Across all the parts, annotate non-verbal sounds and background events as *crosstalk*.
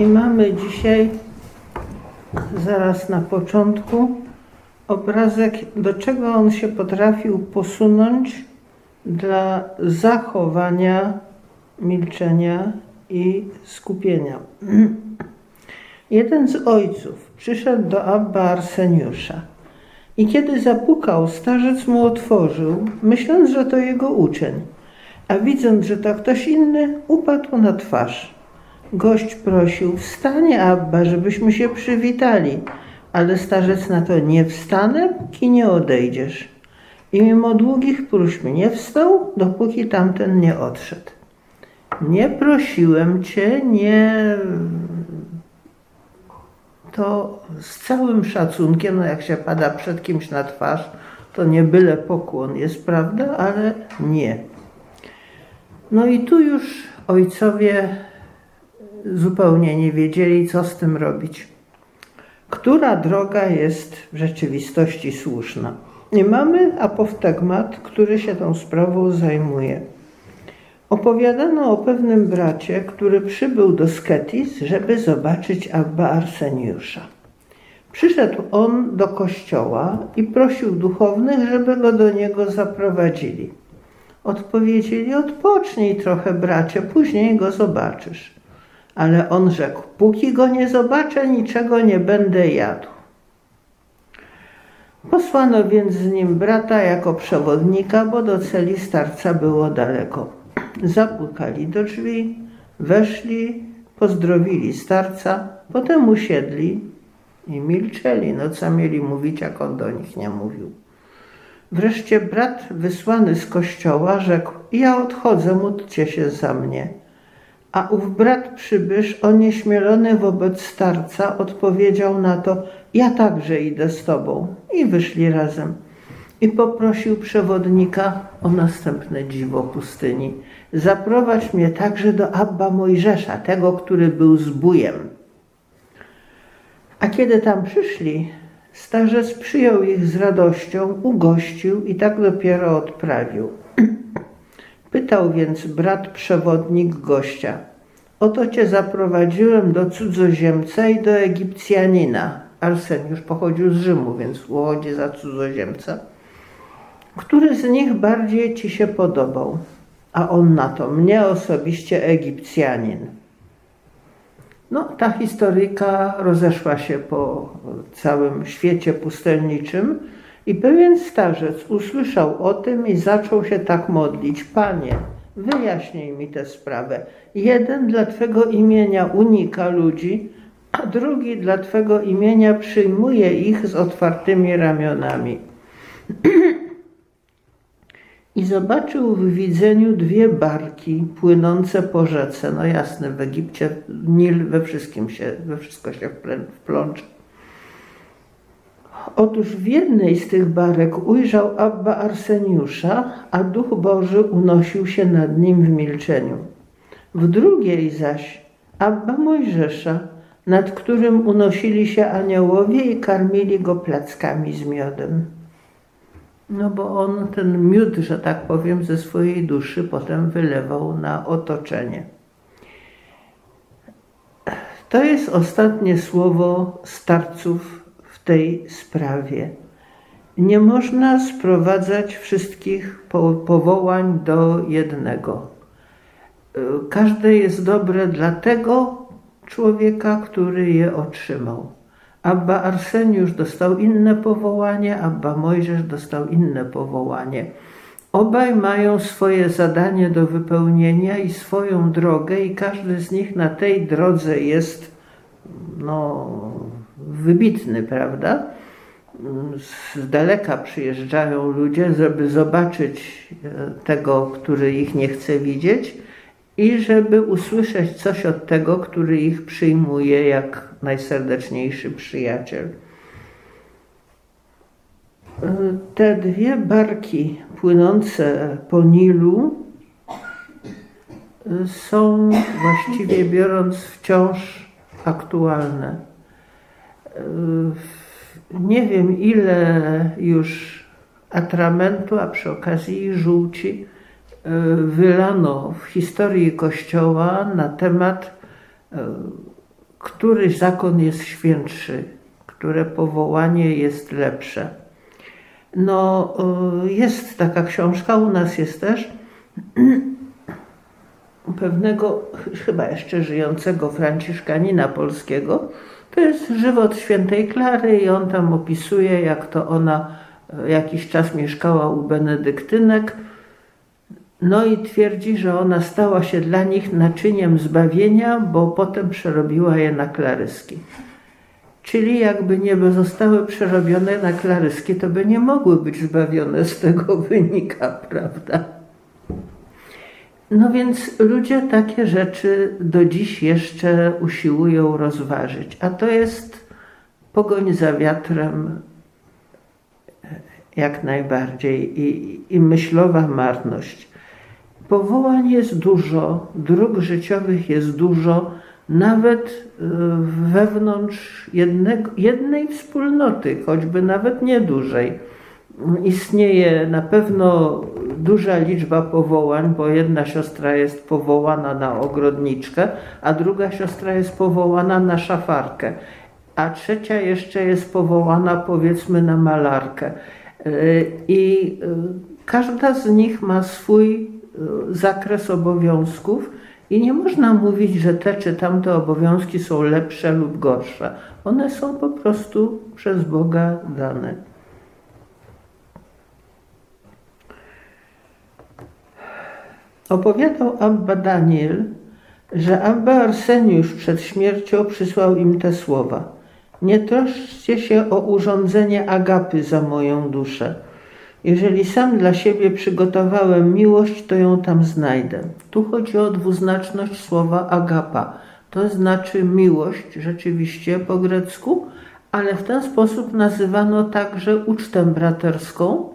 I mamy dzisiaj, zaraz na początku, obrazek, do czego on się potrafił posunąć dla zachowania milczenia i skupienia. Jeden z ojców przyszedł do Abba Arseniusza i kiedy zapukał, starzec mu otworzył, myśląc, że to jego uczeń, a widząc, że to ktoś inny, upadł na twarz. Gość prosił, wstanie Abba, żebyśmy się przywitali, ale starzec na to nie wstanę, póki nie odejdziesz. I mimo długich próśb nie wstał, dopóki tamten nie odszedł. Nie prosiłem cię, nie. To z całym szacunkiem, no jak się pada przed kimś na twarz, to nie byle pokłon jest, prawda, ale nie. No i tu już ojcowie zupełnie nie wiedzieli, co z tym robić. Która droga jest w rzeczywistości słuszna? I mamy apoftegmat, który się tą sprawą zajmuje. Opowiadano o pewnym bracie, który przybył do Sketis, żeby zobaczyć Abba Arseniusza. Przyszedł on do kościoła i prosił duchownych, żeby go do niego zaprowadzili. Odpowiedzieli: Odpocznij trochę, bracie, później go zobaczysz. Ale on rzekł: Póki go nie zobaczę, niczego nie będę jadł. Posłano więc z nim brata jako przewodnika, bo do celi starca było daleko. Zapukali do drzwi, weszli, pozdrowili starca, potem usiedli i milczeli. No co mieli mówić, jak on do nich nie mówił. Wreszcie brat wysłany z kościoła rzekł: Ja odchodzę, módlcie się za mnie. A ów brat przybysz, onieśmielony wobec starca, odpowiedział na to: Ja także idę z tobą. I wyszli razem. I poprosił przewodnika o następne dziwo pustyni. Zaprowadź mnie także do Abba Mojżesza, tego, który był zbójem. A kiedy tam przyszli, starzec przyjął ich z radością, ugościł i tak dopiero odprawił. *clears throat* Pytał więc brat przewodnik gościa: Oto cię zaprowadziłem do cudzoziemca i do Egipcjanina. Arseniusz pochodził z Rzymu, więc uchodzi za cudzoziemca. Który z nich bardziej ci się podobał? A on na to, mnie osobiście Egipcjanin. No, ta historyjka rozeszła się po całym świecie pustelniczym i pewien starzec usłyszał o tym i zaczął się tak modlić. Panie, wyjaśnij mi tę sprawę. Jeden dla Twego imienia unika ludzi, a drugi dla Twego imienia przyjmuje ich z otwartymi ramionami. *clears throat* I zobaczył w widzeniu dwie barki płynące po rzece. No jasne, w Egipcie Nil we wszystkim się, we wszystko się wplącza. Otóż w jednej z tych barek ujrzał Abba Arseniusza, a Duch Boży unosił się nad nim w milczeniu. W drugiej zaś Abba Mojżesza, nad którym unosili się aniołowie i karmili go plackami z miodem. No bo on ten miód, że tak powiem, ze swojej duszy potem wylewał na otoczenie. To jest ostatnie słowo starców w tej sprawie. Nie można sprowadzać wszystkich powołań do jednego. Każde jest dobre dla tego człowieka, który je otrzymał. Abba Arseniusz dostał inne powołanie, Abba Mojżesz dostał inne powołanie. Obaj mają swoje zadanie do wypełnienia i swoją drogę, i każdy z nich na tej drodze jest no, wybitny, prawda? Z daleka przyjeżdżają ludzie, żeby zobaczyć e, tego, który ich nie chce widzieć i żeby usłyszeć coś od tego, który ich przyjmuje jak najserdeczniejszy przyjaciel. Te dwie barki płynące po Nilu są właściwie biorąc wciąż aktualne. Nie wiem ile już atramentu, a przy okazji żółci wylano w historii Kościoła na temat który zakon jest świętszy, które powołanie jest lepsze. No, y, jest taka książka, u nas jest też *clears throat* pewnego, chyba jeszcze żyjącego Franciszkanina polskiego. To jest żywot świętej Klary i on tam opisuje, jak to ona y, jakiś czas mieszkała u benedyktynek. No i twierdzi, że ona stała się dla nich naczyniem zbawienia, bo potem przerobiła je na klaryski. Czyli jakby nie zostały przerobione na klaryski, to by nie mogły być zbawione z tego wynika, *laughs* prawda? No więc ludzie takie rzeczy do dziś jeszcze usiłują rozważyć, a to jest pogoń za wiatrem jak najbardziej i, i myślowa marność. Powołań jest dużo, dróg życiowych jest dużo, nawet y, wewnątrz jednego, jednej wspólnoty, choćby nawet niedużej. Istnieje na pewno duża liczba powołań, bo jedna siostra jest powołana na ogrodniczkę, a druga siostra jest powołana na szafarkę, a trzecia jeszcze jest powołana powiedzmy na malarkę. I każda z nich ma swój zakres obowiązków i nie można mówić, że te czy tamte obowiązki są lepsze lub gorsze. One są po prostu przez Boga dane. Opowiadał Abba Daniel, że Abba Arseniusz przed śmiercią przysłał im te słowa. Nie troszcie się o urządzenie agapy za moją duszę jeżeli sam dla siebie przygotowałem miłość, to ją tam znajdę. Tu chodzi o dwuznaczność słowa agapa. To znaczy miłość rzeczywiście po grecku, ale w ten sposób nazywano także ucztę braterską,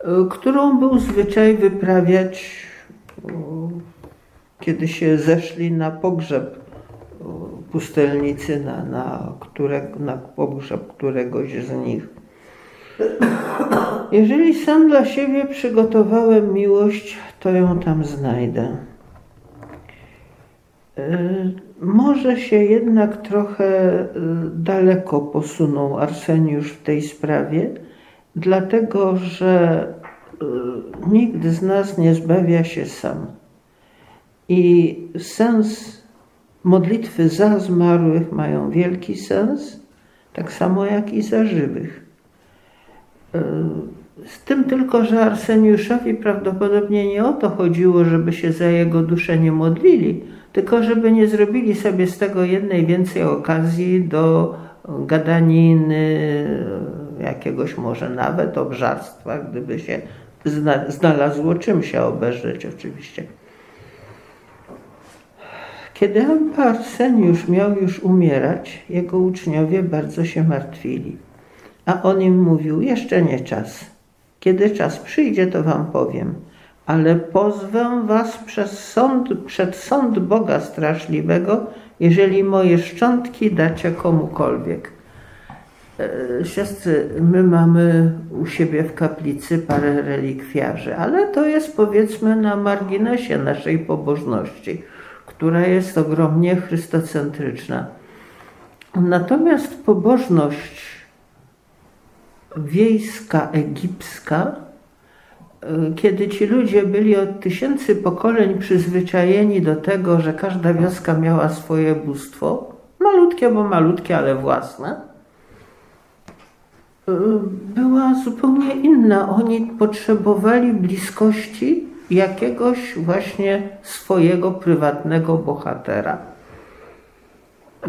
y, którą był zwyczaj wyprawiać, kiedy się zeszli na pogrzeb pustelnicy, na, na, które, na pogrzeb któregoś z nich. Jeżeli sam dla siebie przygotowałem miłość, to ją tam znajdę. E, może się jednak trochę e, daleko posunął Arseniusz w tej sprawie, dlatego że nikt z nas nie zbawia się sam. I sens modlitwy za zmarłych mają wielki sens, tak samo jak i za żywych. Z tym tylko, że Arseniuszowi prawdopodobnie nie o to chodziło, żeby się za jego duszę nie modlili, tylko żeby nie zrobili sobie z tego jednej więcej okazji do gadaniny, jakiegoś może nawet obżarstwa, gdyby się znalazło czym się obejrzeć oczywiście. Kiedy Arseniusz miał już umierać, jego uczniowie bardzo się martwili. A on im mówił, jeszcze nie czas. Kiedy czas przyjdzie, to wam powiem. Ale pozwę was przez sąd, przed sąd Boga straszliwego, jeżeli moje szczątki dacie komukolwiek. E, siostry, my mamy u siebie w kaplicy parę relikwiarzy, ale to jest powiedzmy na marginesie naszej pobożności, która jest ogromnie chrystocentryczna. Natomiast pobożność wiejska egipska, e, kiedy ci ludzie byli od tysięcy pokoleń przyzwyczajeni do tego, że każda wioska miała swoje bóstwo, malutkie, bo malutkie, ale własne, była zupełnie inna. Oni potrzebowali bliskości jakiegoś właśnie swojego prywatnego bohatera. E,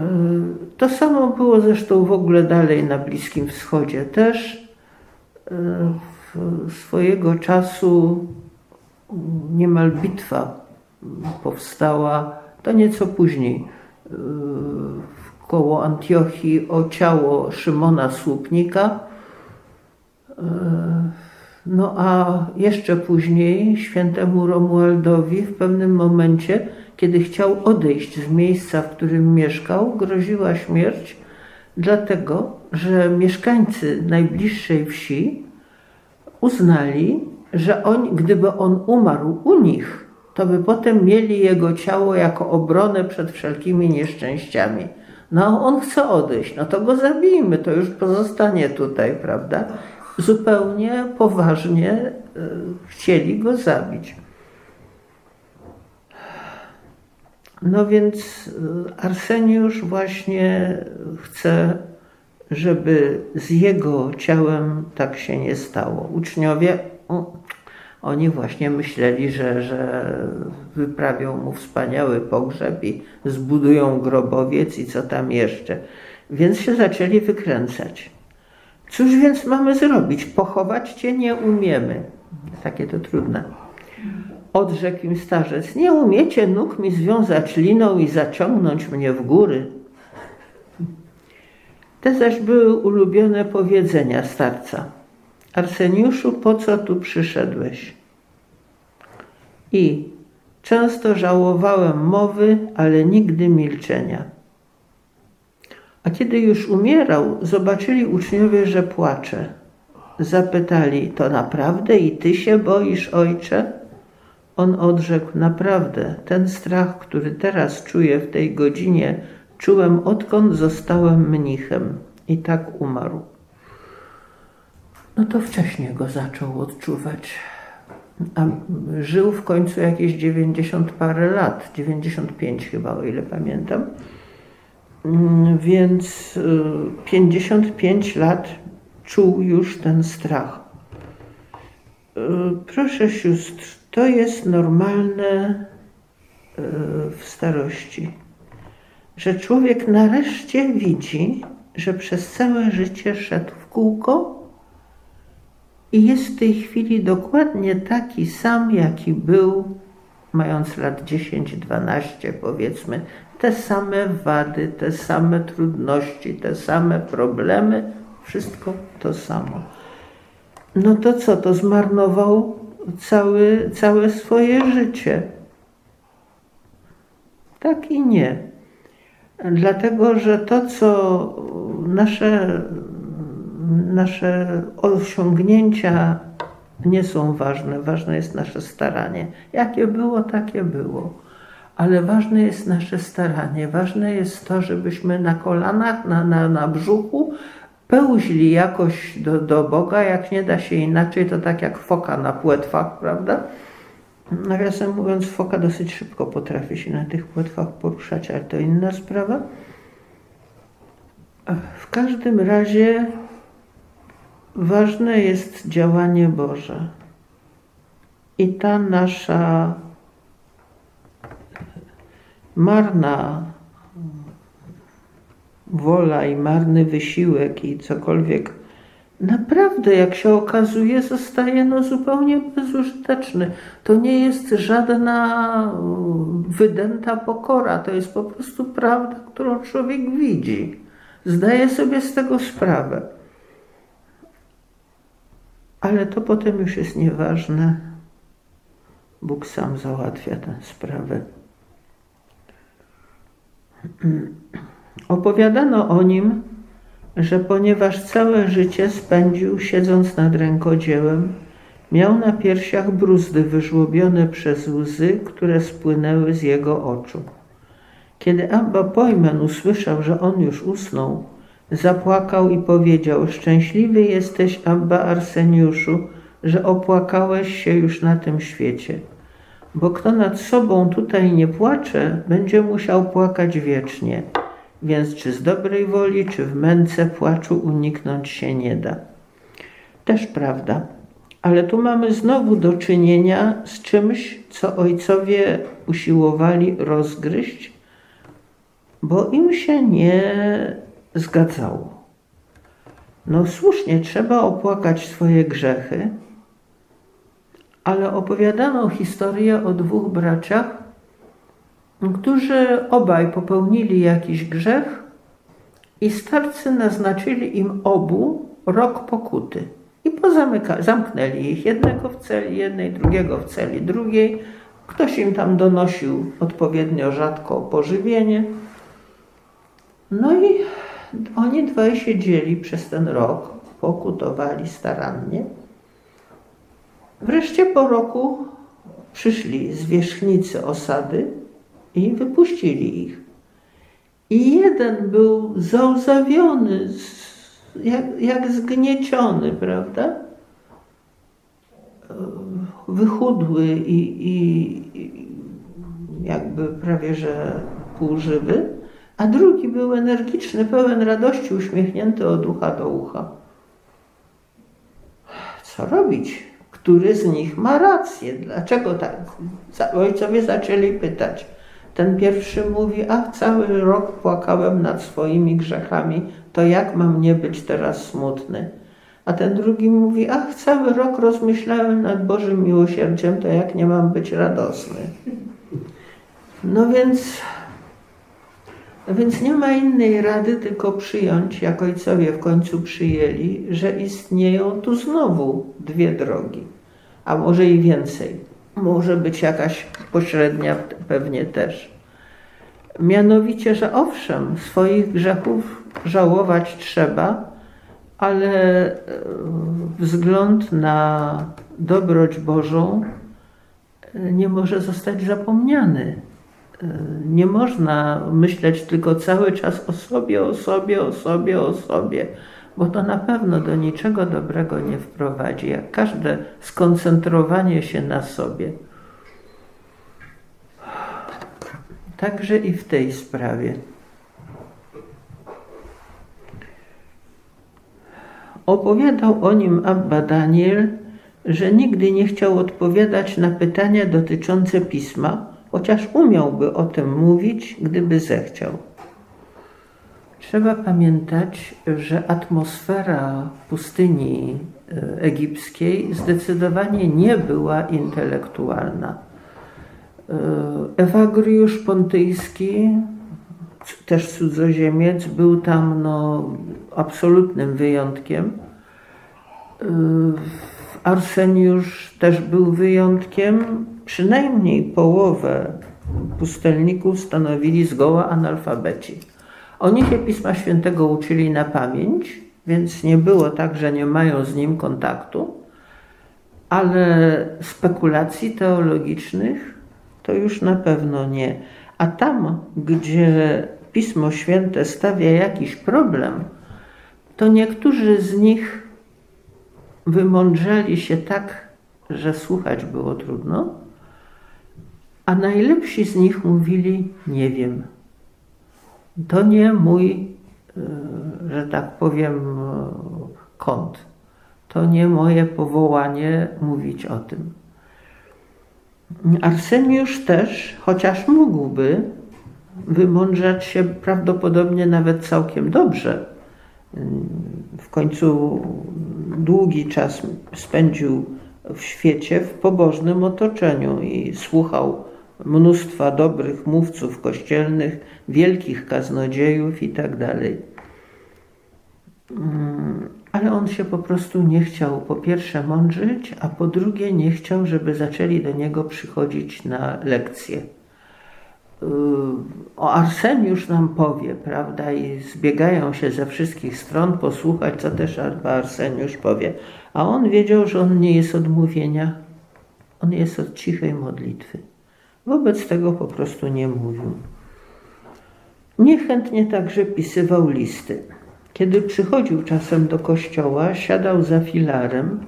to samo było zresztą w ogóle dalej na Bliskim Wschodzie też. E, swojego czasu niemal bitwa powstała, to nieco później, koło Antiochii o ciało Szymona Słupnika. No a jeszcze później świętemu Romualdowi w pewnym momencie kiedy chciał odejść z miejsca, w którym mieszkał, groziła śmierć, dlatego że mieszkańcy najbliższej wsi uznali, że on, gdyby on umarł u nich, to by potem mieli jego ciało jako obronę przed wszelkimi nieszczęściami. No on chce odejść, no to go zabijmy, to już pozostanie tutaj, prawda? Zupełnie poważnie e, chcieli go zabić. No więc e, Arseniusz właśnie chce, żeby z jego ciałem tak się nie stało. Uczniowie, oni właśnie myśleli, że, że wyprawią mu wspaniały pogrzeb i zbudują grobowiec i co tam jeszcze. Więc się zaczęli wykręcać. Cóż więc mamy zrobić? Pochować cię nie umiemy. Takie to trudne. Odrzekł im starzec, nie umiecie nóg mi związać liną i zaciągnąć mnie w góry. Te zaś były ulubione powiedzenia starca. Arseniuszu, po co tu przyszedłeś? I często żałowałem mowy, ale nigdy milczenia. A kiedy już umierał, zobaczyli uczniowie, że płacze. Zapytali, to naprawdę i ty się boisz, ojcze? On odrzekł, naprawdę, ten strach, który teraz czuję w tej godzinie, czułem odkąd zostałem mnichem. I tak umarł. No to wcześniej go zaczął odczuwać. A żył w końcu jakieś 90 parę lat, 95 chyba, o ile pamiętam. Mm, więc 55 y, lat czuł już ten strach. Y, proszę sióstr, to jest normalne y, w starości, że człowiek nareszcie widzi, że przez całe życie szedł w kółko i jest w tej chwili dokładnie taki sam, jaki był, mając lat 10-12 powiedzmy, te same wady, te same trudności, te same problemy, wszystko to samo. No to co, to zmarnował cały, całe swoje życie. Tak i nie. Dlatego, że to, co nasze, nasze osiągnięcia nie są ważne, ważne jest nasze staranie. Jakie było, takie było ale ważne jest nasze staranie. Ważne jest to, żebyśmy na kolanach, na, na, na brzuchu pełźli jakoś do, do Boga. Jak nie da się inaczej, to tak jak foka na płetwach, prawda? Nawiasem mówiąc, foka dosyć szybko potrafi się na tych płetwach poruszać, ale to inna sprawa. W każdym razie ważne jest działanie Boże. I ta nasza marna wola i marny wysiłek i cokolwiek, naprawdę, jak się okazuje, zostaje no zupełnie bezużyteczny. To nie jest żadna wydęta pokora, to jest po prostu prawda, którą człowiek widzi. Zdaje sobie z tego sprawę. Ale to potem już jest nieważne. Bóg sam załatwia tę sprawę. Opowiadano o nim, że ponieważ całe życie spędził siedząc nad rękodziełem, miał na piersiach bruzdy wyżłobione przez łzy, które spłynęły z jego oczu. Kiedy Abba Pojmen usłyszał, że on już usnął, zapłakał i powiedział: Szczęśliwy jesteś, Abba Arseniuszu, że opłakałeś się już na tym świecie bo kto nad sobą tutaj nie płacze, będzie musiał płakać wiecznie. Więc czy z dobrej woli, czy w męce płaczu uniknąć się nie da. Też prawda. Ale tu mamy znowu do czynienia z czymś, co ojcowie usiłowali rozgryźć, bo im się nie zgadzało. No słusznie, trzeba opłakać swoje grzechy, ale opowiadano historię o dwóch braciach, którzy obaj popełnili jakiś grzech i starcy naznaczyli im obu rok pokuty. I zamknęli ich, jednego w celi jednej, drugiego w celi drugiej. Ktoś im tam donosił odpowiednio rzadko pożywienie. No i oni dwaj siedzieli przez ten rok, pokutowali starannie. Wreszcie po roku przyszli zwierzchnicy osady i wypuścili ich. I jeden był załzawiony, jak, jak zgnieciony, prawda? Wychudły i, i jakby prawie że półżywy, a drugi był energiczny, pełen radości, uśmiechnięty od ucha do ucha. Co robić? Który z nich ma rację? Dlaczego tak? Ojcowie zaczęli pytać. Ten pierwszy mówi, ach, cały rok płakałem nad swoimi grzechami, to jak mam nie być teraz smutny? A ten drugi mówi, ach, cały rok rozmyślałem nad Bożym miłosierdziem, to jak nie mam być radosny? No więc, więc nie ma innej rady, tylko przyjąć, jak ojcowie w końcu przyjęli, że istnieją tu znowu dwie drogi, a może i więcej. Może być jakaś pośrednia pewnie też. Mianowicie, że owszem, swoich grzechów żałować trzeba, ale e, wzgląd na dobroć Bożą e, nie może zostać zapomniany. E, nie można myśleć tylko cały czas o sobie, o sobie, o sobie, o sobie, bo to na pewno do niczego dobrego nie wprowadzi, jak każde skoncentrowanie się na sobie. Także i w tej sprawie. Opowiadał o nim Abba Daniel, że nigdy nie chciał odpowiadać na pytania dotyczące pisma, chociaż umiałby o tym mówić, gdyby zechciał. Trzeba pamiętać, że atmosfera pustyni e, egipskiej zdecydowanie nie była intelektualna. Ewagriusz Pontyjski, też cudzoziemiec, był tam no, absolutnym wyjątkiem. E, Arseniusz też był wyjątkiem. Przynajmniej połowę pustelników stanowili zgoła analfabeci. Oni się Pisma Świętego uczyli na pamięć, więc nie było tak, że nie mają z nim kontaktu, ale spekulacji teologicznych to już na pewno nie. A tam, gdzie Pismo Święte stawia jakiś problem, to niektórzy z nich wymądrzeli się tak, że słuchać było trudno, a najlepsi z nich mówili: Nie wiem. To nie mój, e, że tak powiem, kąt. To nie moje powołanie mówić o tym. Arseniusz też, chociaż mógłby wymądrzać się prawdopodobnie nawet całkiem dobrze. W końcu długi czas spędził w świecie w pobożnym otoczeniu i słuchał mnóstwa dobrych mówców kościelnych, wielkich kaznodziejów itd. Tak mm, ale on się po prostu nie chciał po pierwsze mądrzyć, a po drugie nie chciał, żeby zaczęli do niego przychodzić na lekcje. Yy, o Arseniusz nam powie, prawda, i zbiegają się ze wszystkich stron posłuchać, co też Arseniusz powie. A on wiedział, że on nie jest od mówienia, on jest od cichej modlitwy. Wobec tego po prostu nie mówił. Niechętnie także pisywał listy. Kiedy przychodził czasem do kościoła, siadał za filarem,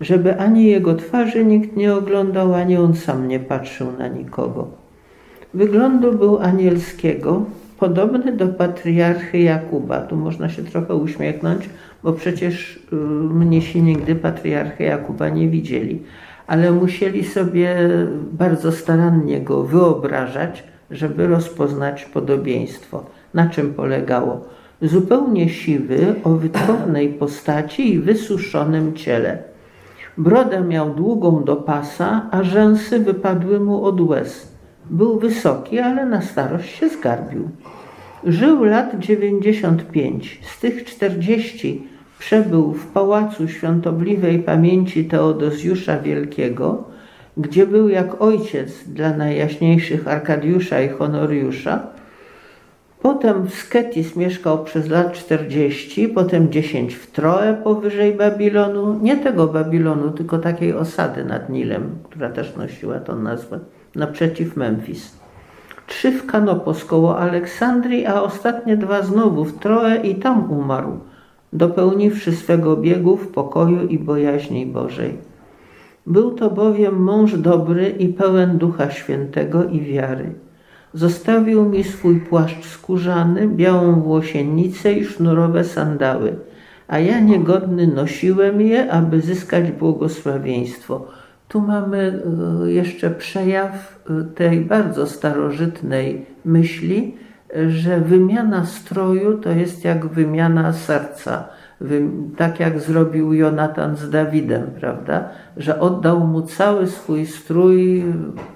żeby ani jego twarzy nikt nie oglądał, ani on sam nie patrzył na nikogo. Wyglądu był anielskiego, podobny do patriarchy Jakuba. Tu można się trochę uśmiechnąć, bo przecież y, mnisi nigdy patriarchy Jakuba nie widzieli ale musieli sobie bardzo starannie go wyobrażać, żeby rozpoznać podobieństwo. Na czym polegało? Zupełnie siwy, o wytwornej postaci i wysuszonym ciele. Brodę miał długą do pasa, a rzęsy wypadły mu od łez. Był wysoki, ale na starość się zgarbił. Żył lat 95, z tych 40 przebył w pałacu świątobliwej pamięci Teodozjusza Wielkiego, gdzie był jak ojciec dla najjaśniejszych Arkadiusza i Honoriusza. Potem w Sketis mieszkał przez lat 40, potem 10 w Troe powyżej Babilonu, nie tego Babilonu, tylko takiej osady nad Nilem, która też nosiła tą nazwę, naprzeciw Memphis. trzy w Kanopos koło Aleksandrii, a ostatnie dwa znowu w Troę i tam umarł, dopełniwszy swego biegu w pokoju i bojaźni Bożej. Był to bowiem mąż dobry i pełen Ducha Świętego i wiary. Zostawił mi swój płaszcz skórzany, białą włosiennicę i sznurowe sandały, a ja niegodny nosiłem je, aby zyskać błogosławieństwo. Tu mamy e, jeszcze przejaw e, tej bardzo starożytnej myśli, że wymiana stroju to jest jak wymiana serca tak jak zrobił Jonatan z Dawidem, prawda? Że oddał mu cały swój strój,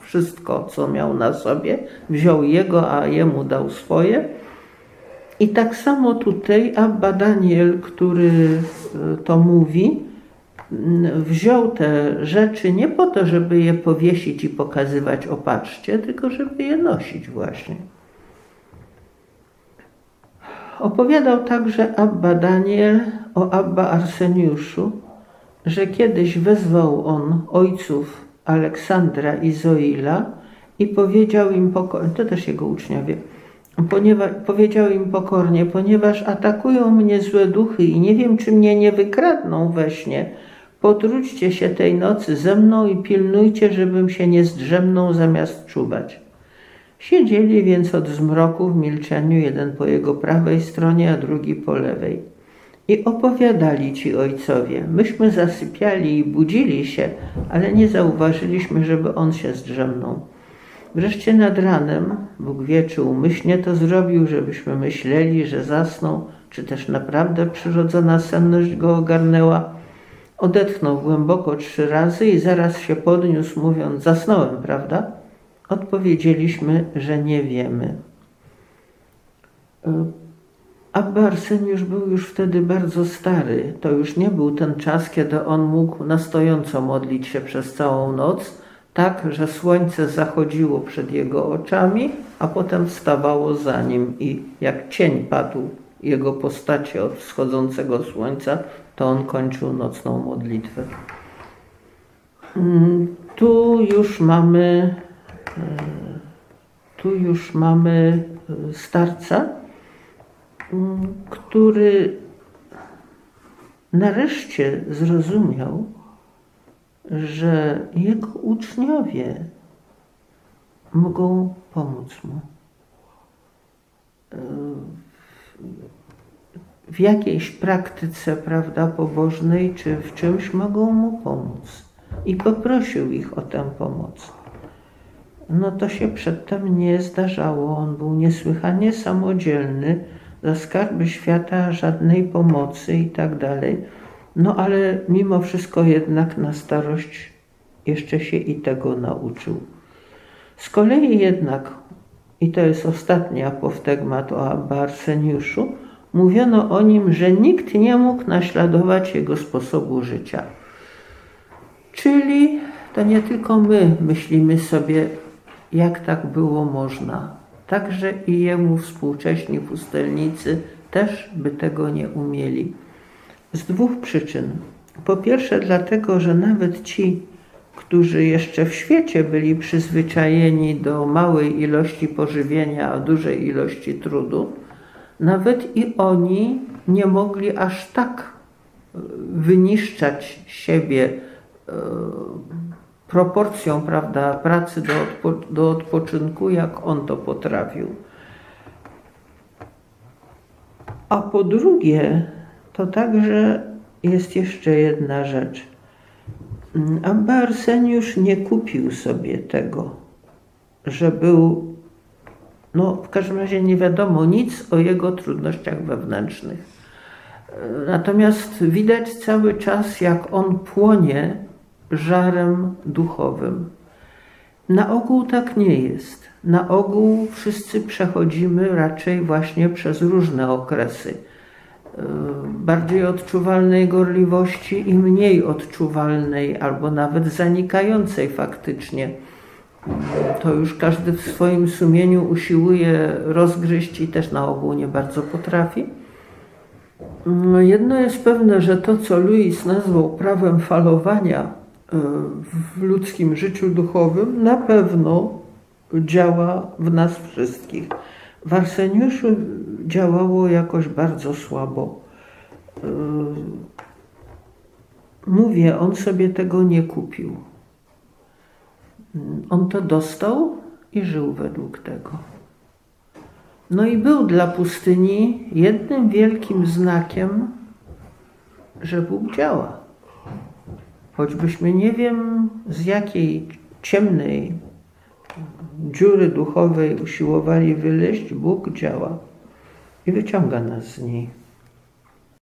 wszystko, co miał na sobie, wziął jego, a jemu dał swoje. I tak samo tutaj Abba Daniel, który e, to mówi, wziął te rzeczy nie po to, żeby je powiesić i pokazywać opatrzcie, tylko żeby je nosić właśnie. Opowiadał także Abba Daniel o Abba Arseniuszu, że kiedyś wezwał on ojców Aleksandra i Zoila i powiedział im pokornie, to też jego uczniowie, ponieważ, powiedział im pokornie, ponieważ atakują mnie złe duchy i nie wiem, czy mnie nie wykradną we śnie, potrudźcie się tej nocy ze mną i pilnujcie, żebym się nie zdrzemnął zamiast czuwać. Siedzieli więc od zmroku w milczeniu, jeden po jego prawej stronie, a drugi po lewej. I opowiadali ci ojcowie. Myśmy zasypiali i budzili się, ale nie zauważyliśmy, żeby on się zdrzemnął. Wreszcie nad ranem, Bóg wie, czy umyślnie to zrobił, żebyśmy myśleli, że zasnął, czy też naprawdę przyrodzona senność go ogarnęła. Odetchnął głęboko trzy razy i zaraz się podniósł, mówiąc: Zasnąłem, prawda? Odpowiedzieliśmy, że nie wiemy. E, Abba Arseniusz był już wtedy bardzo stary. To już nie był ten czas, kiedy on mógł na stojąco modlić się przez całą noc, tak, że słońce zachodziło przed jego oczami, a potem wstawało za nim i jak cień padł jego postaci od wschodzącego słońca, to on kończył nocną modlitwę. Mm, tu już mamy tu już mamy e, starca, mm, który nareszcie zrozumiał, że jego uczniowie mogą pomóc mu e, w jakiejś praktyce, prawda, pobożnej, czy w czymś mogą mu pomóc. I poprosił ich o tę pomoc no to się przedtem nie zdarzało. On był niesłychanie samodzielny, za skarby świata żadnej pomocy i tak dalej. No ale mimo wszystko jednak na starość jeszcze się i tego nauczył. Z kolei jednak, i to jest ostatni apoftegmat o Abba Arseniuszu, mówiono o nim, że nikt nie mógł naśladować jego sposobu życia. Czyli to nie tylko my myślimy sobie, jak tak było można. Także i jemu współcześni pustelnicy też by tego nie umieli. Z dwóch przyczyn. Po pierwsze, dlatego, że nawet ci, którzy jeszcze w świecie byli przyzwyczajeni do małej ilości pożywienia, a dużej ilości trudu, nawet i oni nie mogli aż tak e, wyniszczać siebie e, proporcją prawda, pracy do, odpo, do odpoczynku, jak on to potrafił. A po drugie, to także jest jeszcze jedna rzecz. Abba Arseniusz nie kupił sobie tego, że był, no w każdym razie nie wiadomo nic o jego trudnościach wewnętrznych. Natomiast widać cały czas, jak on płonie żarem duchowym. Na ogół tak nie jest. Na ogół wszyscy przechodzimy raczej właśnie przez różne okresy. E, bardziej odczuwalnej gorliwości i mniej odczuwalnej, albo nawet zanikającej faktycznie. To już każdy w swoim sumieniu usiłuje rozgryźć i też na ogół nie bardzo potrafi. No, jedno jest pewne, że to, co Louis nazwał prawem falowania, w ludzkim życiu duchowym na pewno działa w nas wszystkich. W Arseniuszu działało jakoś bardzo słabo. Yy, Mówię, on sobie tego nie kupił. On to dostał i żył według tego. No i był dla pustyni jednym wielkim znakiem, że Bóg działa. Choćbyśmy nie wiem z jakiej ciemnej dziury duchowej usiłowali wyleźć, Bóg działa i wyciąga nas z niej.